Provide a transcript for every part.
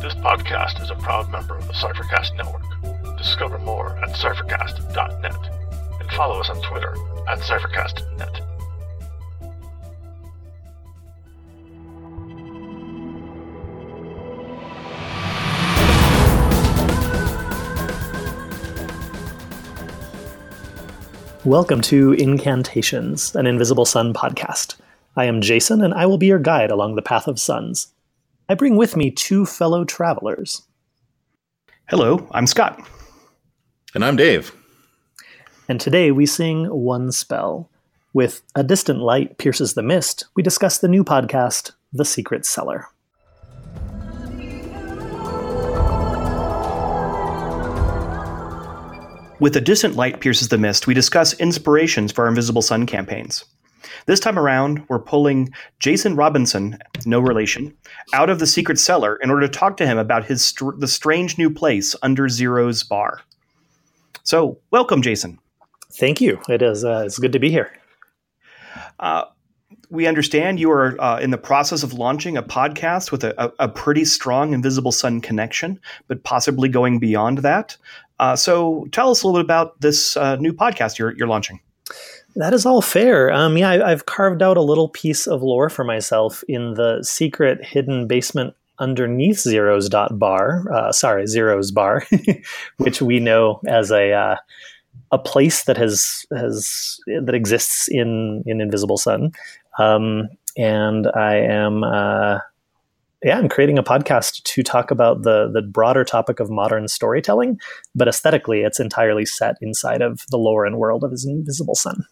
This podcast is a proud member of the Cyphercast Network. Discover more at cyphercast.net and follow us on Twitter at cyphercastnet. Welcome to Incantations, an Invisible Sun podcast. I am Jason, and I will be your guide along the path of suns. I bring with me two fellow travelers. Hello, I'm Scott. And I'm Dave. And today we sing one spell. With A Distant Light Pierces the Mist, we discuss the new podcast, The Secret Cellar. With A Distant Light Pierces the Mist, we discuss inspirations for our Invisible Sun campaigns. This time around, we're pulling Jason Robinson, no relation, out of the secret cellar in order to talk to him about his str- the strange new place under Zero's bar. So, welcome, Jason. Thank you. It is. Uh, it's good to be here. Uh, we understand you are uh, in the process of launching a podcast with a, a, a, pretty strong Invisible Sun connection, but possibly going beyond that. Uh, so, tell us a little bit about this uh, new podcast you're, you're launching. That is all fair. Um, yeah, I, have carved out a little piece of lore for myself in the secret hidden basement underneath Zero's dot bar. Uh, sorry, Zero's bar, which we know as a uh, a place that has has that exists in in Invisible Sun. Um, and I am uh, yeah, I'm creating a podcast to talk about the the broader topic of modern storytelling, but aesthetically, it's entirely set inside of the lore and world of his Invisible Sun.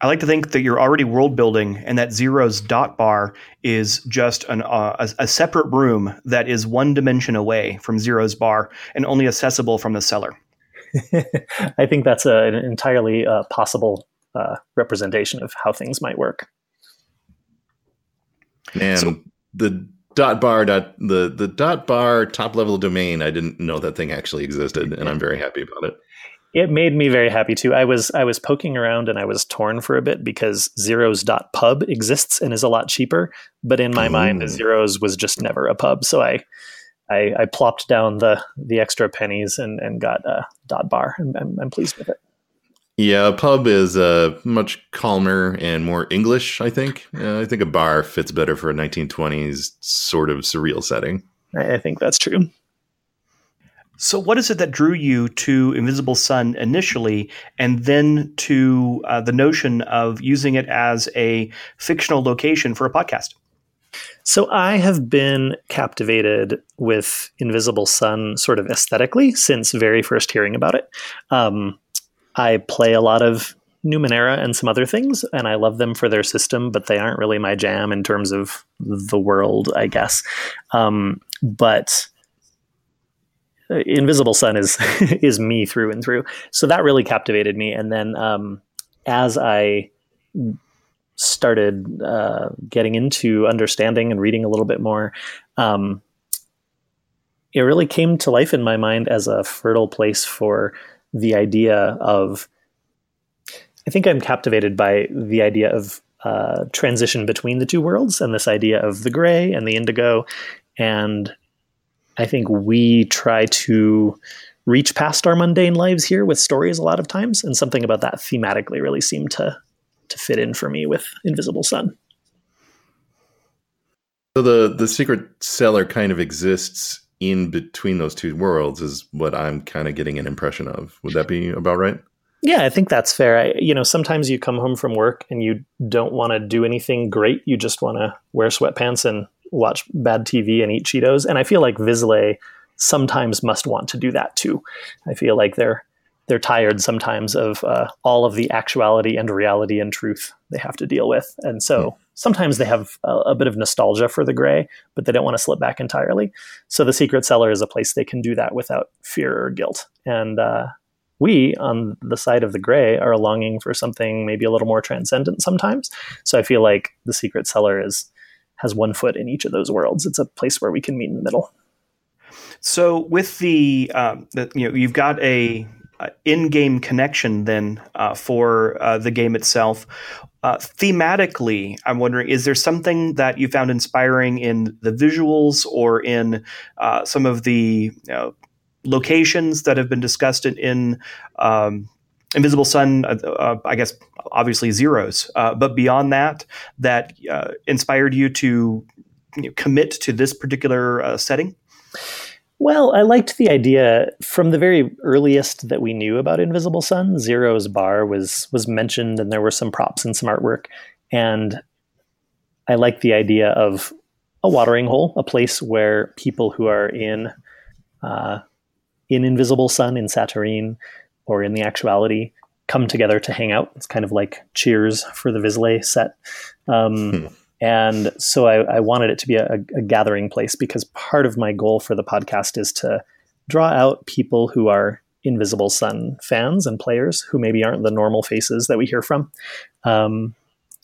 I like to think that you're already world building, and that Zero's dot bar is just an, uh, a, a separate room that is one dimension away from Zero's bar and only accessible from the cellar. I think that's a, an entirely uh, possible uh, representation of how things might work. And so, the dot bar dot the the dot bar top level domain i didn't know that thing actually existed and i'm very happy about it it made me very happy too i was i was poking around and i was torn for a bit because zeros dot pub exists and is a lot cheaper but in my Ooh. mind zeros was just never a pub so i I, I plopped down the the extra pennies and, and got a dot bar. I'm, I'm, I'm pleased with it. Yeah, a pub is uh, much calmer and more English. I think. Uh, I think a bar fits better for a 1920s sort of surreal setting. I, I think that's true. So, what is it that drew you to Invisible Sun initially, and then to uh, the notion of using it as a fictional location for a podcast? So, I have been captivated with Invisible Sun sort of aesthetically since very first hearing about it. Um, I play a lot of Numenera and some other things, and I love them for their system, but they aren't really my jam in terms of the world, I guess. Um, but Invisible Sun is is me through and through, so that really captivated me. And then um, as I started uh, getting into understanding and reading a little bit more, um, it really came to life in my mind as a fertile place for the idea of I think I'm captivated by the idea of uh, transition between the two worlds and this idea of the gray and the indigo. And I think we try to reach past our mundane lives here with stories a lot of times. And something about that thematically really seemed to, to fit in for me with Invisible Sun. So the, the secret cellar kind of exists in between those two worlds is what I'm kind of getting an impression of. Would that be about right? Yeah, I think that's fair. I, you know, sometimes you come home from work and you don't want to do anything great. You just want to wear sweatpants and watch bad TV and eat Cheetos. And I feel like Vislae sometimes must want to do that too. I feel like they're they're tired sometimes of uh, all of the actuality and reality and truth they have to deal with, and so. Hmm sometimes they have a, a, bit of nostalgia for the gray, but they don't want to slip back entirely. So the secret cellar is a place they can do that without fear or guilt. And uh, we, on the side of the gray, are longing for something maybe a little more transcendent sometimes. So I feel like the secret cellar is has one foot in each of those worlds. It's a place where we can meet in the middle. So with the, um, the you know, you've got a in-game connection then uh, for uh, the game itself. Uh, thematically, I'm wondering, is there something that you found inspiring in the visuals or in uh, some of the you know, locations that have been discussed in, in um, Invisible Sun? Uh, uh I guess obviously zeros, uh, but beyond that, that uh, inspired you to you know, commit to this particular setting. Well, I liked the idea from the very earliest that we knew about Invisible Sun. Zero's bar was was mentioned, and there were some props and some artwork. And I liked the idea of a watering hole, a place where people who are in uh, in Invisible Sun, in Satyrine, or in the actuality, come together to hang out. It's kind of like Cheers for the Vislae set. Um, hmm. And so I, I wanted it to be a, a, gathering place because part of my goal for the podcast is to draw out people who are Invisible Sun fans and players who maybe aren't the normal faces that we hear from. Um,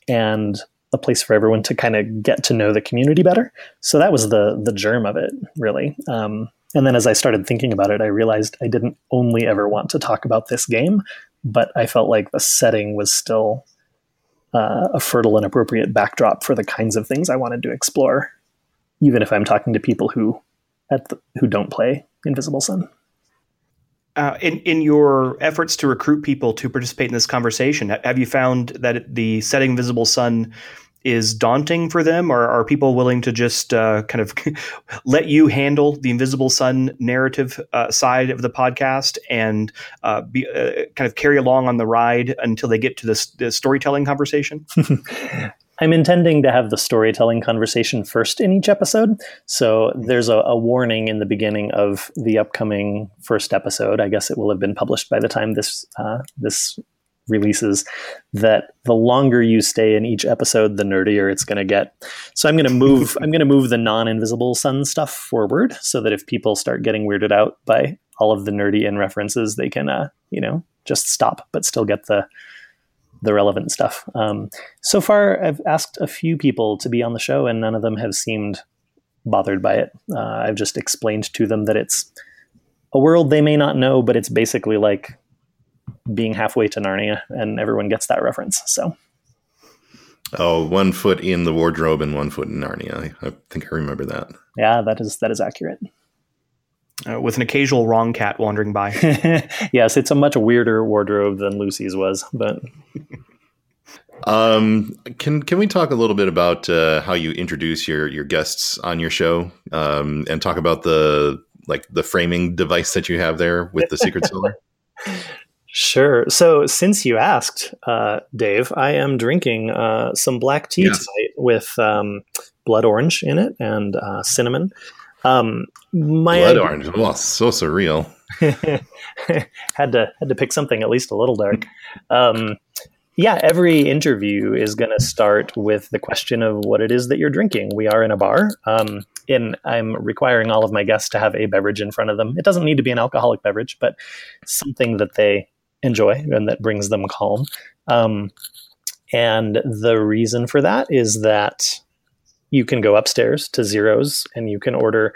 and a place for everyone to kind of get to know the community better. So that was the the germ of it, really. Um, and then as I started thinking about it, I realized I didn't only ever want to talk about this game, but I felt like the setting was still uh, a fertile and appropriate backdrop for the kinds of things I wanted to explore, even if I'm talking to people who the, who don't play Invisible Sun. Uh, in in your efforts to recruit people to participate in this conversation, have you found that the setting Invisible Sun is daunting for them, or are people willing to just uh, kind of let you handle the Invisible Sun narrative uh, side of the podcast and uh, be, uh, kind of carry along on the ride until they get to this, the storytelling conversation? I'm intending to have the storytelling conversation first in each episode. So there's a, a, warning in the beginning of the upcoming first episode. I guess it will have been published by the time this uh, this releases that the longer you stay in each episode the nerdier it's going to get. So i'm going to move i'm going to move the non-invisible sun stuff forward so that if people start getting weirded out by all of the nerdy in references they can uh, you know just stop but still get the the relevant stuff. Um, so far i've asked a few people to be on the show and none of them have seemed bothered by it. Uh, i've just explained to them that it's a world they may not know but it's basically like being halfway to Narnia, and everyone gets that reference. So, oh, one foot in the wardrobe and one foot in Narnia. I, I think I remember that. Yeah, that is that is accurate. Uh, with an occasional wrong cat wandering by. yes, it's a much weirder wardrobe than Lucy's was, but. Um, can can we talk a little bit about uh, how you introduce your your guests on your show, um, and talk about the like the framing device that you have there with the secret cellar? Sure. So, since you asked, uh, Dave, I am drinking uh, some black tea yes. tonight with um, blood orange in it and uh, cinnamon. Um, my blood idea- orange. Oh, so surreal. had to had to pick something at least a little dark. Um, yeah, every interview is going to start with the question of what it is that you're drinking. We are in a bar, um, and I'm requiring all of my guests to have a beverage in front of them. It doesn't need to be an alcoholic beverage, but something that they enjoy and that brings them calm. Um, and the reason for that is that you can go upstairs to Zeros and you can order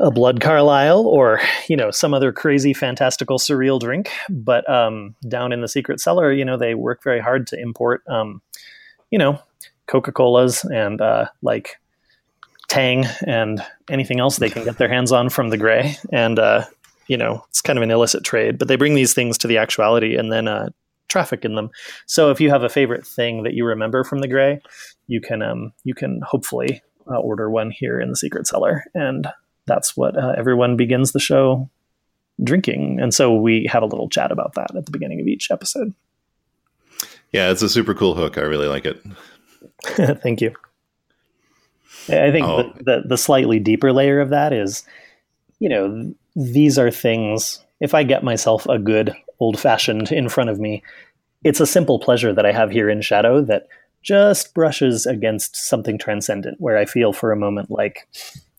a blood Carlisle or you know some other crazy, fantastical, surreal drink. But um, down in the secret cellar, you know they work very hard to import, um, you know, Coca Colas and uh, like Tang and anything else they can get their hands on from the Grey. And uh, you know it's kind of an illicit trade but they bring these things to the actuality and then uh, traffic in them. So if you have a favorite thing that you remember from the Grey you can um, you can hopefully uh, order one here in the secret cellar. And that's what uh, everyone begins the show drinking. And so we have a little chat about that at the beginning of each episode. Yeah it's a super cool hook. I really like it. Thank you. I think oh. the, the, the slightly deeper layer of that is you know these are things, if I get myself a good old fashioned in front of me, it's a simple pleasure that I have here in Shadow that just brushes against something transcendent, where I feel for a moment like,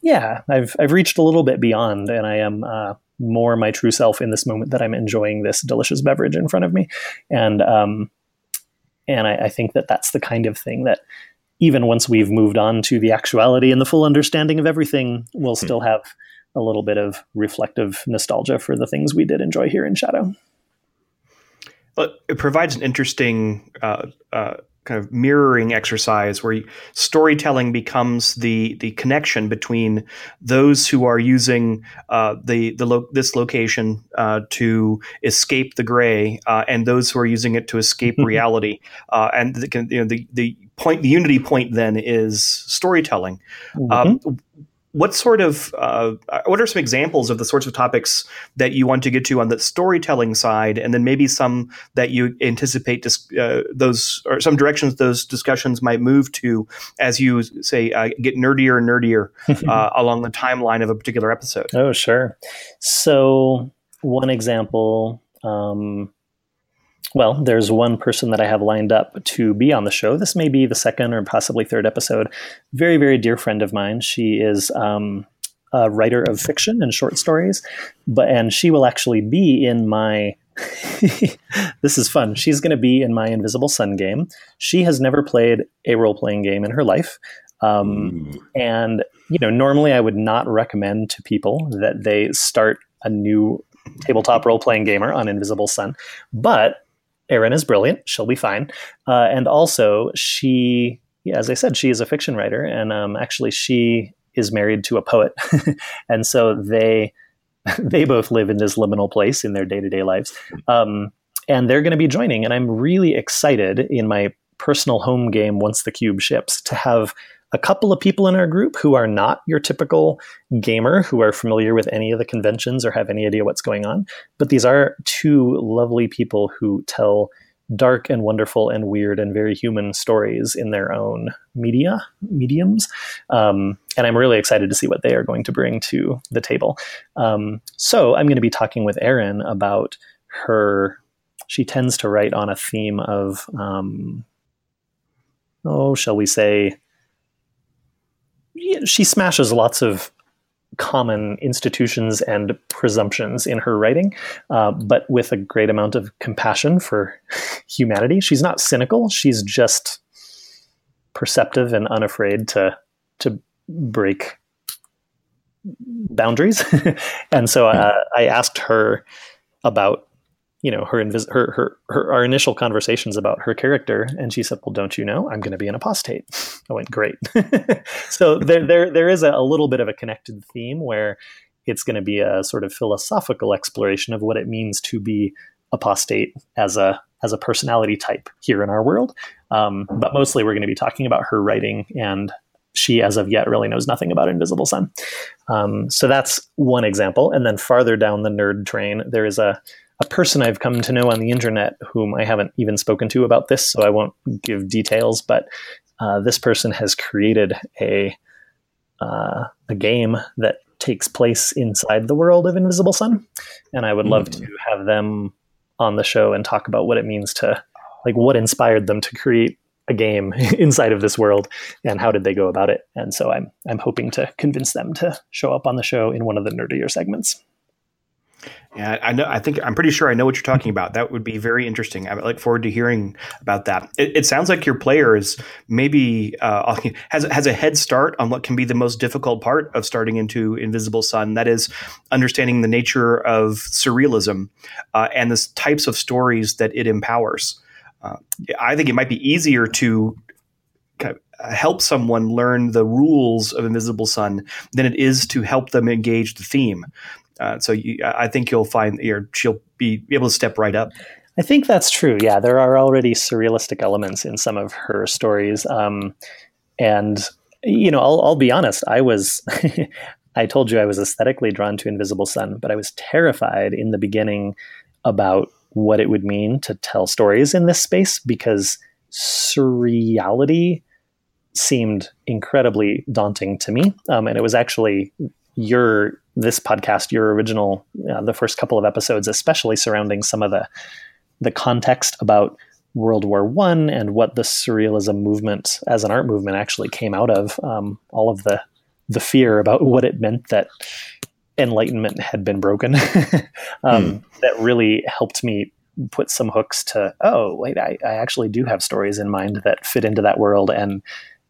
yeah, I've I've reached a little bit beyond, and I am uh, more my true self in this moment that I'm enjoying this delicious beverage in front of me, and um, and I, I think that that's the kind of thing that even once we've moved on to the actuality and the full understanding of everything, we'll hmm. still have a little bit of reflective nostalgia for the things we did enjoy here in Shadow. Well, it provides an interesting uh, uh, kind of mirroring exercise where storytelling becomes the the connection between those who are using uh, the the lo- this location uh, to escape the gray uh, and those who are using it to escape reality. Uh, and the, you know, the the point the unity point then is storytelling. Mm-hmm. What sort of uh, what are some examples of the sorts of topics that you want to get to on the storytelling side? And then maybe some that you anticipate dis- uh, those or some directions those discussions might move to as you say uh, get nerdier and nerdier uh, along the timeline of a particular episode. Oh sure. So one example um, well, there's one person that I have lined up to be on the show. This may be the second or possibly third episode. Very, very dear friend of mine. She is um, a writer of fiction and short stories, but and she will actually be in my. this is fun. She's going to be in my Invisible Sun game. She has never played a role playing game in her life. Um, and, you know, normally I would not recommend to people that they start a new tabletop role playing gamer on Invisible Sun. But Erin is brilliant. She'll be fine. Uh, and also, she, yeah, as I said, she is a fiction writer, and um, actually, she is married to a poet, and so they they both live in this liminal place in their day to day lives. Um, and they're going to be joining, and I'm really excited in my personal home game once the cube ships to have a couple of people in our group who are not your typical gamer who are familiar with any of the conventions or have any idea what's going on. But these are two lovely people who tell dark and wonderful and weird and very human stories in their own media mediums um, and i'm really excited to see what they are going to bring to the table um, so i'm going to be talking with erin about her she tends to write on a theme of um, oh shall we say she smashes lots of common institutions and presumptions in her writing, uh, but with a great amount of compassion for humanity. She's not cynical; she's just perceptive and unafraid to to break boundaries. and so uh, I asked her about you know her, invis- her her her our initial conversations about her character and she said well don't you know i'm going to be an apostate? I went great. So there there there is a, a, little bit of a connected theme where it's going to be a sort of philosophical exploration of what it means to be apostate as a as a personality type here in our world. Um, but mostly we're going to be talking about her writing and she as of yet really knows nothing about invisible sun. Um, so that's one example. And then farther down the nerd train there is a a person I've come to know on the internet whom I haven't even spoken to about this, so I won't give details. But uh, this person has created a uh, a game that takes place inside the world of Invisible Sun, and I would love mm. to have them on the show and talk about what it means to like what inspired them to create a game inside of this world and how did they go about it and so i'm i'm hoping to convince them to show up on the show in one of the nerdier segments yeah, I know. I think I'm pretty sure I know what you're talking about. That would be very interesting. I look forward to hearing about that. It, it sounds like your player is maybe uh, has has a head start on what can be the most difficult part of starting into Invisible Sun. That is understanding the nature of surrealism uh, and the types of stories that it empowers. Uh, I think it might be easier to kind of uh, help someone learn the rules of Invisible Sun than it is to help them engage the theme. Uh, so you, I think you'll find you she'll be able to step right up. I think that's true. Yeah, there are already surrealistic elements in some of her stories, um, and you know, I'll, I'll be honest. I was, I told you I was aesthetically drawn to Invisible Sun, but I was terrified in the beginning about what it would mean to tell stories in this space because surreality seemed incredibly daunting to me, um, and it was actually your this podcast, your original, uh, the first couple of episodes, especially surrounding some of the the context about World War One and what the surrealism movement as an art movement actually came out of. Um, all of the the fear about what it meant that enlightenment had been broken. um, hmm. That really helped me put some hooks to oh wait I, I actually do have stories in mind that fit into that world and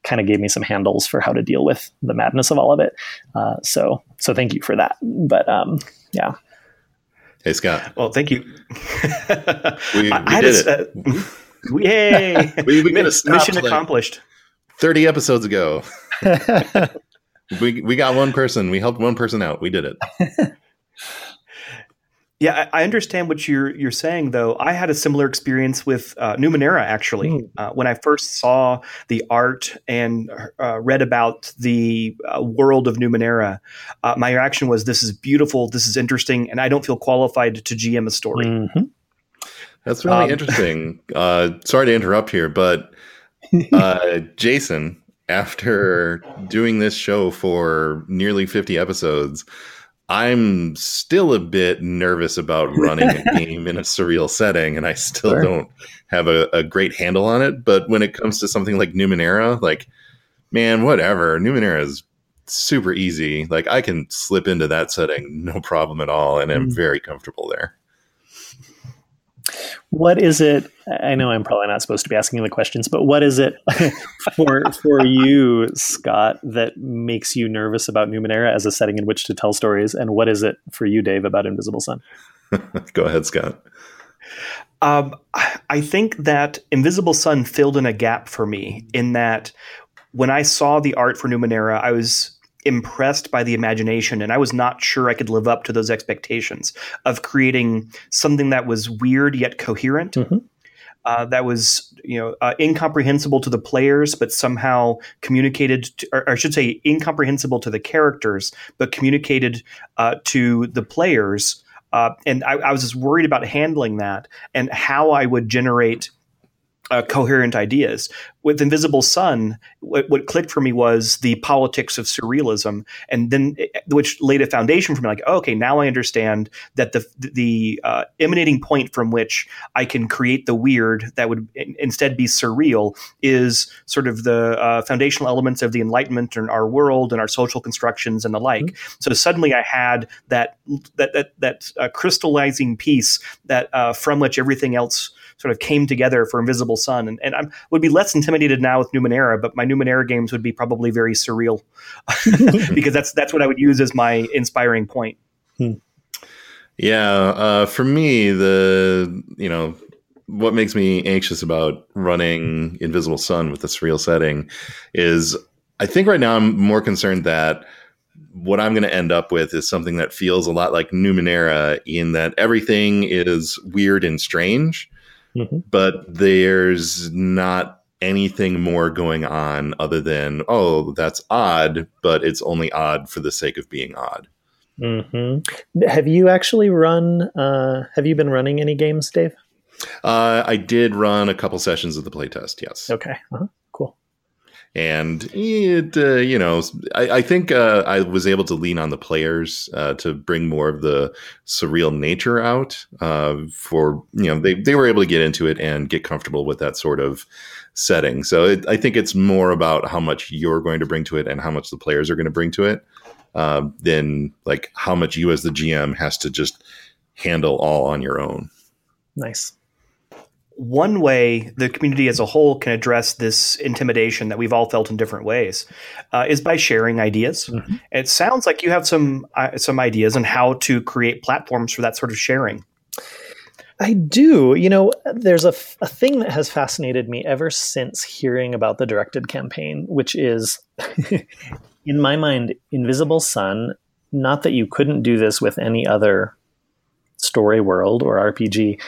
kind of gave me some handles for how to deal with the madness of all of it. Uh, so so thank you for that. But um, yeah. Hey Scott. Well, thank you. we, we did it. Uh, Yay! We, we gotta stop, Mission like, accomplished. Thirty episodes ago. We we got one person. We helped one person out. We did it. Yeah, I I understand what you're you're saying, though. I had a similar experience with uh, Numenera actually. Mm. Uh, when I first saw the art and uh, read about the uh, world of Numenera, uh, my reaction was, "This is beautiful. This is interesting," and I don't feel qualified to GM a story. Mhm. That's really Um, interesting. Uh, sorry to interrupt here, but uh, Jason, after doing this show for nearly 50 episodes, I'm still a bit nervous about running a game in a surreal setting, and I still Sure. don't have a, a great handle on it. But when it comes to something like Numenera, like, man, whatever. Numenera is super easy. Like, I can slip into that setting no problem at all, and I'm Mm. very comfortable there. What is it? I know I'm probably not supposed to be asking the questions, but what is it for for you, Scott, that makes you nervous about Numenera as a setting in which to tell stories? And what is it for you, Dave, about Invisible Sun? Go ahead, Scott. Um, I I think that Invisible Sun filled in a gap for me in that when I saw the art for Numenera, I was impressed by the imagination and I was not sure I could live up to those expectations of creating something that was weird yet coherent. Mhm. Uh, that was, you know, uh, incomprehensible to the players, but somehow communicated, to, or I should say, incomprehensible to the characters, but communicated uh, to the players uh, and I, I was just worried about handling that and how I would generate uh, coherent ideas. With Invisible Sun, what, what clicked for me was the politics of surrealism, and then eh, which laid a foundation for me. Like, oh, okay, now I understand that the the uh, emanating point from which I can create the weird that would in- instead be surreal is sort of the uh, foundational elements of the Enlightenment and our world and our social constructions and the like. So suddenly I had that that that that uh, crystallizing piece that uh, from which everything else sort of came together for Invisible Sun, and, and I would be less intimidated now with Numenera, but my Numenera games would be probably very surreal. Because that's that's what I would use as my inspiring point. Yeah, uh, for me, the you know what makes me anxious about running Invisible Sun with the surreal setting is I think right now I'm more concerned that what I'm going to end up with is something that feels a lot like Numenera in that everything is weird and strange, Mhm. but there's not anything more going on other than oh that's odd, but it's only odd for the sake of being odd. hmm Have you actually run? Uh, have you been running any games, Dave? Uh, I did run a couple sessions of the playtest, yes. Okay, uh-huh. And it, uh, you know, I, I think uh, I was able to lean on the players uh, to bring more of the surreal nature out. Uh, for you know, they they were able to get into it and get comfortable with that sort of setting. So it, I think it's more about how much you're going to bring to it and how much the players are going to bring to it, uh, than like how much you as the GM has to just handle all on your own. Nice. One way the community as a whole can address this intimidation that we've all felt in different ways uh, is by sharing ideas. Mhm. It sounds like you have some uh, some ideas on how to create platforms for that sort of sharing. I do. You know, there's a, a thing that has fascinated me ever since hearing about the directed campaign, which is, in my mind, Invisible Sun. Not that you couldn't do this with any other story world or RPG,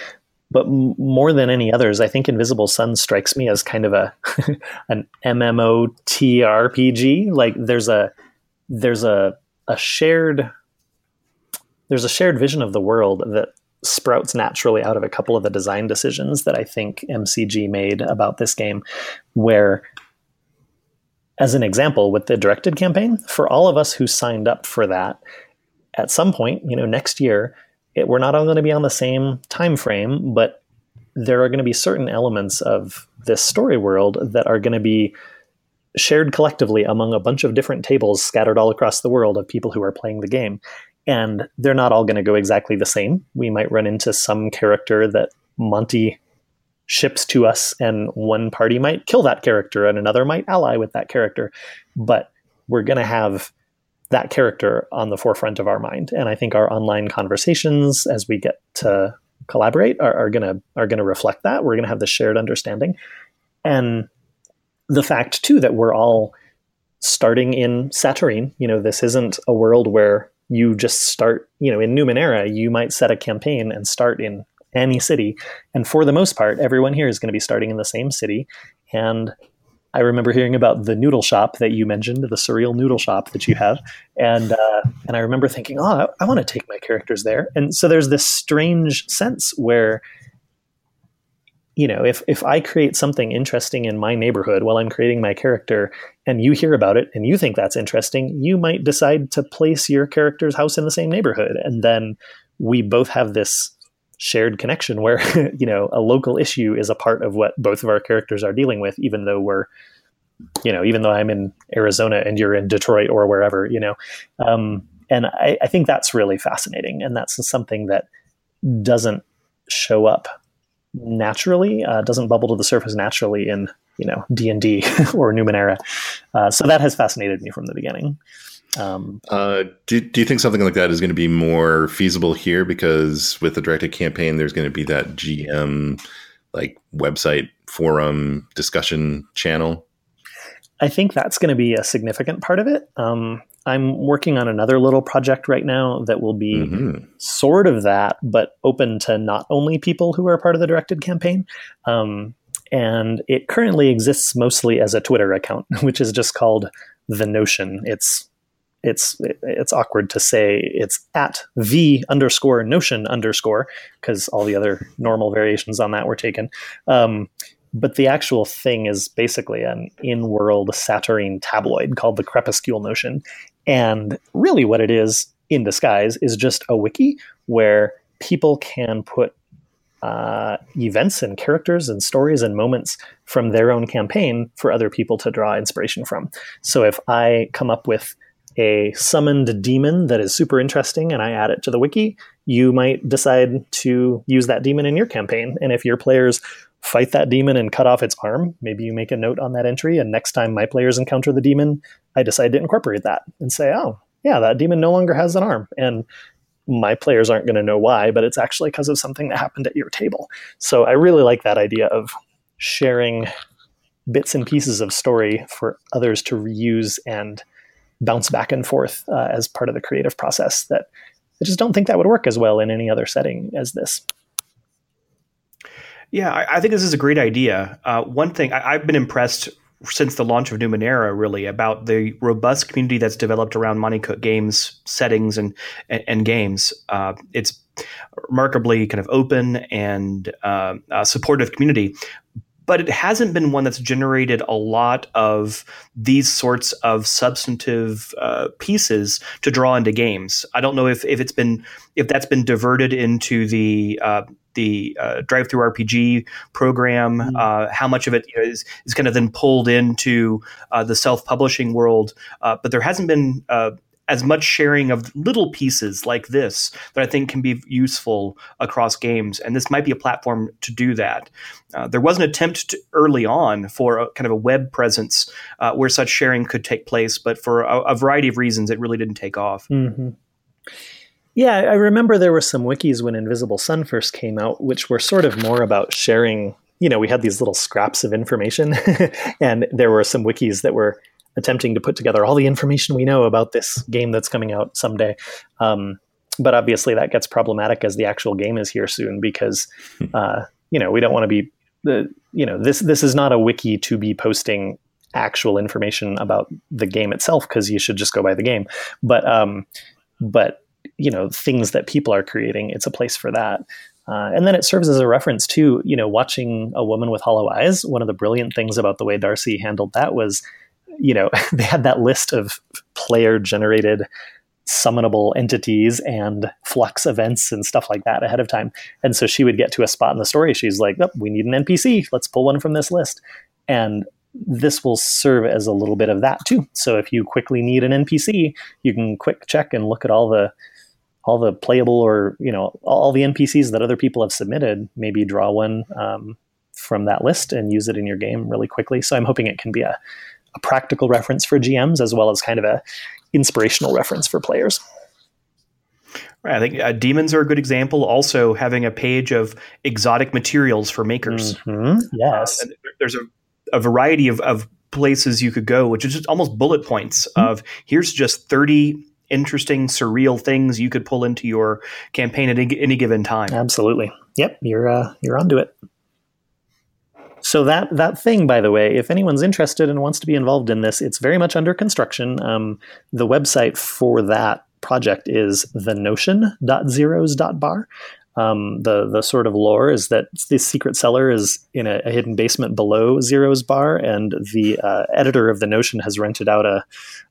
but m- more than any others, I think Invisible Sun strikes me as kind of a an MMOTRPG. Like there's a there's a a shared there's a shared vision of the world that sprouts naturally out of a couple of the design decisions that I think MCG made about this game, where, as an example, with the directed campaign, for all of us who signed up for that, at some point, you know, next year, it, we're not all going to be on the same time frame, but there are going to be certain elements of this story world that are going to be shared collectively among a bunch of different tables scattered all across the world of people who are playing the game and they're not all going to go exactly the same. We might run into some character that Monte ships to us, and one party might kill that character, and another might ally with that character. But we're going to have that character on the forefront of our mind. And I think our online conversations, as we get to collaborate are, are gonna are gonna reflect that. We're gonna have the shared understanding, and the fact too that we're all starting in Satyrine. You know, this isn't a world where you just start. You know, in Numenera, you might set a campaign and start in any city, and for the most part, everyone here is going to be starting in the same city, and I remember hearing about the noodle shop that you mentioned, the surreal noodle shop that you have, and uh, and I remember thinking, oh, I, I want to take my characters there. And so there's this strange sense where, you know, if if I create something interesting in my neighborhood while I'm creating my character, and you hear about it and you think that's interesting, you might decide to place your character's house in the same neighborhood, and then we both have this shared connection where you know a local issue is a part of what both of our characters are dealing with even though we're you know even though i'm in arizona and you're in detroit or wherever you know. Um, and I, I think that's really fascinating and that's something that doesn't show up naturally uh, doesn't bubble to the surface naturally in you know d&d or numenera. Uh, so that has fascinated me from the beginning um, uh, do, do you think something like that is going to be more feasible here? Because with the directed campaign, there's going to be that GM like website forum discussion channel. I think that's going to be a significant part of it. Um, I'm working on another little project right now that will be mm-hmm. sort of that, but open to not only people who are part of the directed campaign. Um, and it currently exists mostly as a Twitter account, which is just called The Notion. It's it's it's awkward to say it's at the underscore notion underscore because all the other normal variations on that were taken. Um, but the actual thing is basically an in-world Satyrine tabloid called the Crepuscule Notion, and really what it is in disguise is just a wiki where people can put uh, events and characters and stories and moments from their own campaign for other people to draw inspiration from. So if I come up with a summoned demon that is super interesting and I add it to the wiki, you might decide to use that demon in your campaign. And if your players fight that demon and cut off its arm, maybe you make a note on that entry. And next time my players encounter the demon, I decide to incorporate that and say, oh, yeah, that demon no longer has an arm. And my players aren't going to know why, but it's actually because of something that happened at your table. So I really like that idea of sharing bits and pieces of story for others to reuse and bounce back and forth uh, as part of the creative process that I just don't think that would work as well in any other setting as this. Yeah, I, I think this is a great idea. Uh, one thing I, have been impressed since the launch of Numenera, really, about the robust community that's developed around Monte Cook Games settings and and, and games. Uh, it's remarkably kind of open and uh, supportive community but it hasn't been one that's generated a lot of these sorts of substantive uh, pieces to draw into games. I don't know if, if it's been if that's been diverted into the uh, the uh, DriveThruRPG program, mm-hmm. uh, how much of it you know, is, is kind of then pulled into uh, the self publishing world. Uh, but there hasn't been uh, as much sharing of little pieces like this that I think can be useful across games. And this might be a platform to do that. Uh, there was an attempt to, early on for a, kind of a web presence uh, where such sharing could take place, but for a, a, variety of reasons, it really didn't take off. Mm-hmm. Yeah, I remember there were some wikis when Invisible Sun first came out, which were sort of more about sharing. You know, we had these little scraps of information, and there were some wikis that were attempting to put together all the information we know about this game that's coming out someday. Um, but obviously, that gets problematic as the actual game is here soon because hmm. uh, you know we don't want to be the you know this this is not a wiki to be posting actual information about the game itself because you should just go by the game. But um, but you know things that people are creating, it's a place for that. Uh, and then it serves as a reference to you know watching a woman with hollow eyes. One of the brilliant things about the way Darcy handled that was you know, they had that list of player generated summonable entities and flux events and stuff like that ahead of time. And so she would get to a spot in the story. She's like, oh, we need an NPC. Let's pull one from this list. And this will serve as a little bit of that too. So if you quickly need an NPC, you can quick check and look at all the all the playable or you know all the NPCs that other people have submitted. Maybe draw one um, from that list and use it in your game really quickly. So I'm hoping it can be a a practical reference for GMs as well as kind of a inspirational reference for players. Right. I think uh, demons are a good example. Also, having a page of exotic materials for makers. Mhm. Yes. Uh, there's a, a variety of, of places you could go, which is just almost bullet points Mm-hmm. of here's just 30 interesting, surreal things you could pull into your campaign at any, any given time. Absolutely. Yep, you're uh, you're onto it. So that that thing, by the way, if anyone's interested and wants to be involved in this, it's very much under construction. Um, the website for that project is thenotion.zeros.bar. Um, the the sort of lore is that the secret cellar is in a, a hidden basement below Zero's bar, and the uh, editor of the Notion has rented out a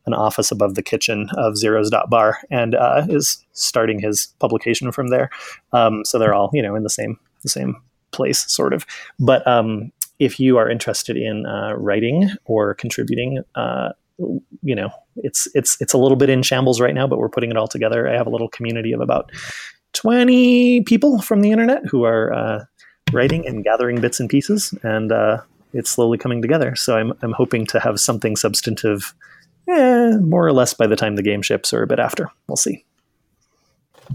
an office above the kitchen of Zero's bar and uh, is starting his publication from there. Um, so they're all you know in the same the same place, sort of. But um, if you are interested in uh, writing or contributing, uh, you know, it's it's it's a little bit in shambles right now, but we're putting it all together. I have a little community of about twenty people from the internet who are uh, writing and gathering bits and pieces, and uh, it's slowly coming together. So I'm I'm hoping to have something substantive, eh, more or less by the time the game ships, or a bit after. We'll see.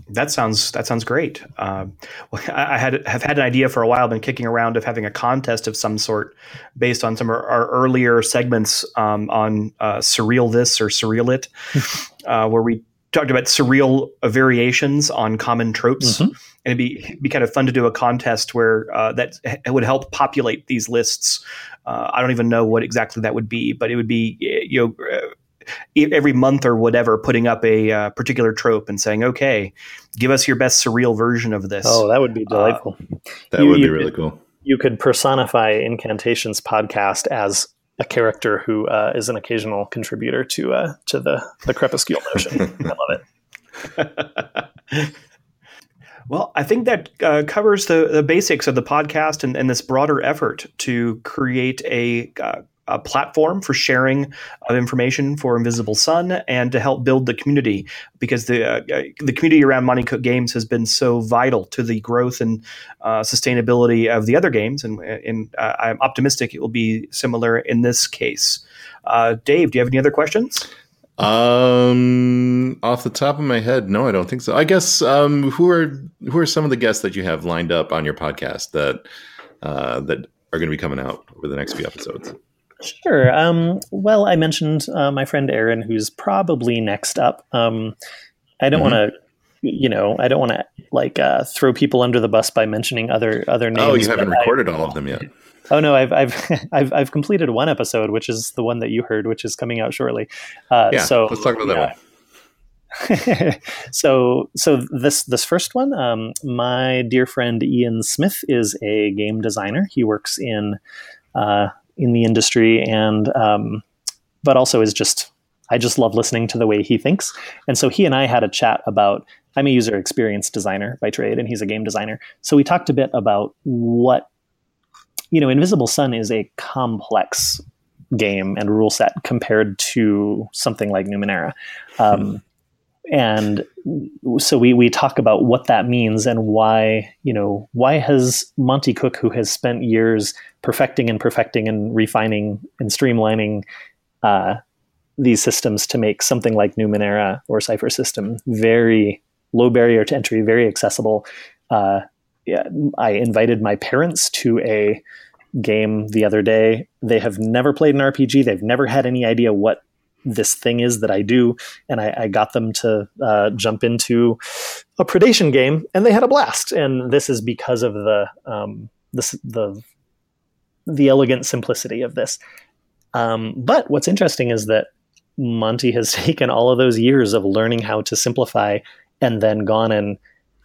That sounds that sounds great. Uh, I had have had an idea for a while, been kicking around of having a contest of some sort based on some of our, earlier segments um, on uh, surreal this or surreal it, uh, where we talked about surreal variations on common tropes, Mhm. and it'd be be kind of fun to do a contest where uh, that would help populate these lists. Uh, I don't even know what exactly that would be, but it would be you know. Uh, e- every month or whatever, putting up a uh, particular trope and saying, "Okay, give us your best surreal version of this." Oh, that would be delightful. That You- would be you- really cool. you could personify Incantations podcast as a character who uh, is an occasional contributor to uh, to the the Crepuscule Notion. I love it. well, I think that uh, covers the, the basics of the podcast and, and this broader effort to create a, uh, a platform for sharing of information for Invisible Sun and to help build the community because the uh, the community around Monte Cook Games has been so vital to the growth and uh, sustainability of the other games, and, and uh, I'm optimistic it will be similar in this case. Uh, Dave, do you have any other questions? Um, off the top of my head, no, I don't think so. I guess um, who are who are some of the guests that you have lined up on your podcast that uh, that are going to be coming out over the next few episodes? Sure. Um, well, I mentioned uh, my friend Erin, who's probably next up. Um, I don't Mhm. want to, you know, I don't want to like uh, throw people under the bus by mentioning other other names. Oh, you haven't but I- recorded all of them yet. Oh no, I've I've I've I've completed one episode, which is the one that you heard, which is coming out shortly. Uh, Yeah, so let's talk about that yeah. so so this this first one, um, my dear friend Ian Smith is a game designer. He works in uh, in the industry and um, but also is just I just love listening to the way he thinks. And so he and I had a chat about I'm a user experience designer by trade and he's a game designer. So we talked a bit about what you know, Invisible Sun is a complex game and rule set compared to something like Numenera. Um, and so we, we talk about what that means and why, you know, why has Monte Cook, who has spent years perfecting and perfecting and refining and streamlining uh, these systems to make something like Numenera or Cypher System very low barrier to entry, very accessible. Uh, yeah, I invited my parents to a game the other day. They have never played an RPG. They've never had any idea what this thing is that I do, and I, I got them to uh, jump into a predation game, and they had a blast. And this is because of the um, the the elegant simplicity of this. Um, but what's interesting is that Monte has taken all of those years of learning how to simplify, and then gone and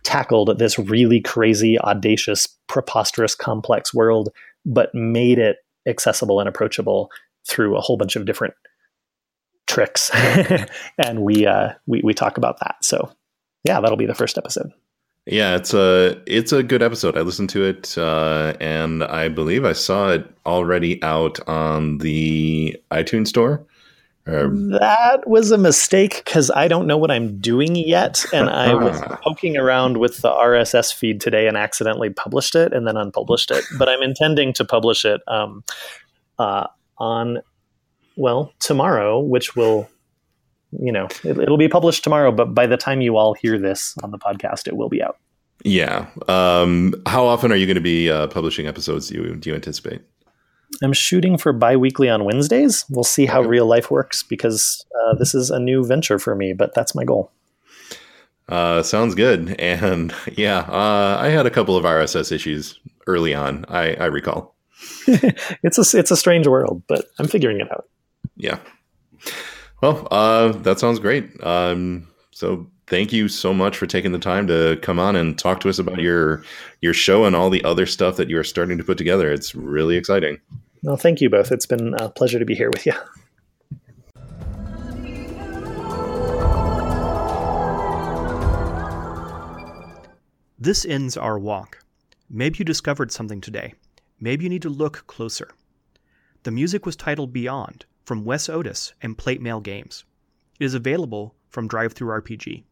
tackled this really crazy, audacious, preposterous, complex world, but made it accessible and approachable through a whole bunch of different tricks. and we, uh, we we talk about that. So yeah, that'll be the first episode. Yeah, it's a it's a good episode. I listened to it, uh, and I believe I saw it already out on the iTunes store. Um, That was a mistake because I don't know what I'm doing yet, and I was poking around with the RSS feed today and accidentally published it and then unpublished it. But I'm intending to publish it um, uh, on well tomorrow, which will you know, it, will be published tomorrow, but by the time you all hear this on the podcast, it will be out. Yeah. Um, how often are you going to be uh, publishing episodes? Do you, do you anticipate? I'm shooting for bi-weekly on Wednesdays. We'll see how okay. real life works because uh, this is a new venture for me, but that's my goal. Uh, sounds good. And yeah, uh, I had a couple of RSS issues early on. I, I recall. it's a it's a strange world, but I'm figuring it out. Yeah. Well, uh, that sounds great. Um, so thank you so much for taking the time to come on and talk to us about your your show and all the other stuff that you are starting to put together. It's really exciting. Well, thank you both. It's been a pleasure to be here with you. This ends our walk. Maybe you discovered something today. Maybe you need to look closer. The music was titled Beyond from Wes Otis and Plate Mail Games. It is available from DriveThruRPG.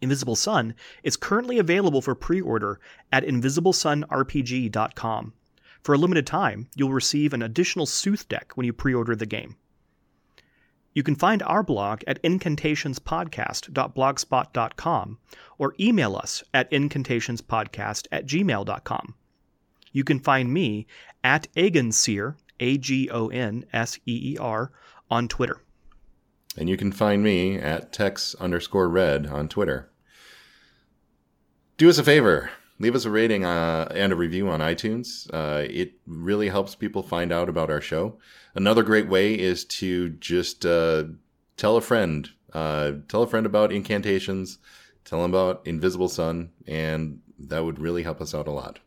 Invisible Sun is currently available for pre order at invisiblesunrpg.com. For a limited time, you'll receive an additional Sooth deck when you pre order the game. You can find our blog at incantationspodcast.blogspot.com or email us at incantationspodcast at gmail.com. You can find me at Agonseer, A G O N S E E R, on Twitter. And you can find me at Tex underscore red on Twitter. Do us a favor leave us a rating uh, and a review on iTunes. Uh, it really helps people find out about our show. Another great way is to just uh, tell a friend, uh, tell a friend about incantations, tell them about Invisible Sun, and that would really help us out a lot.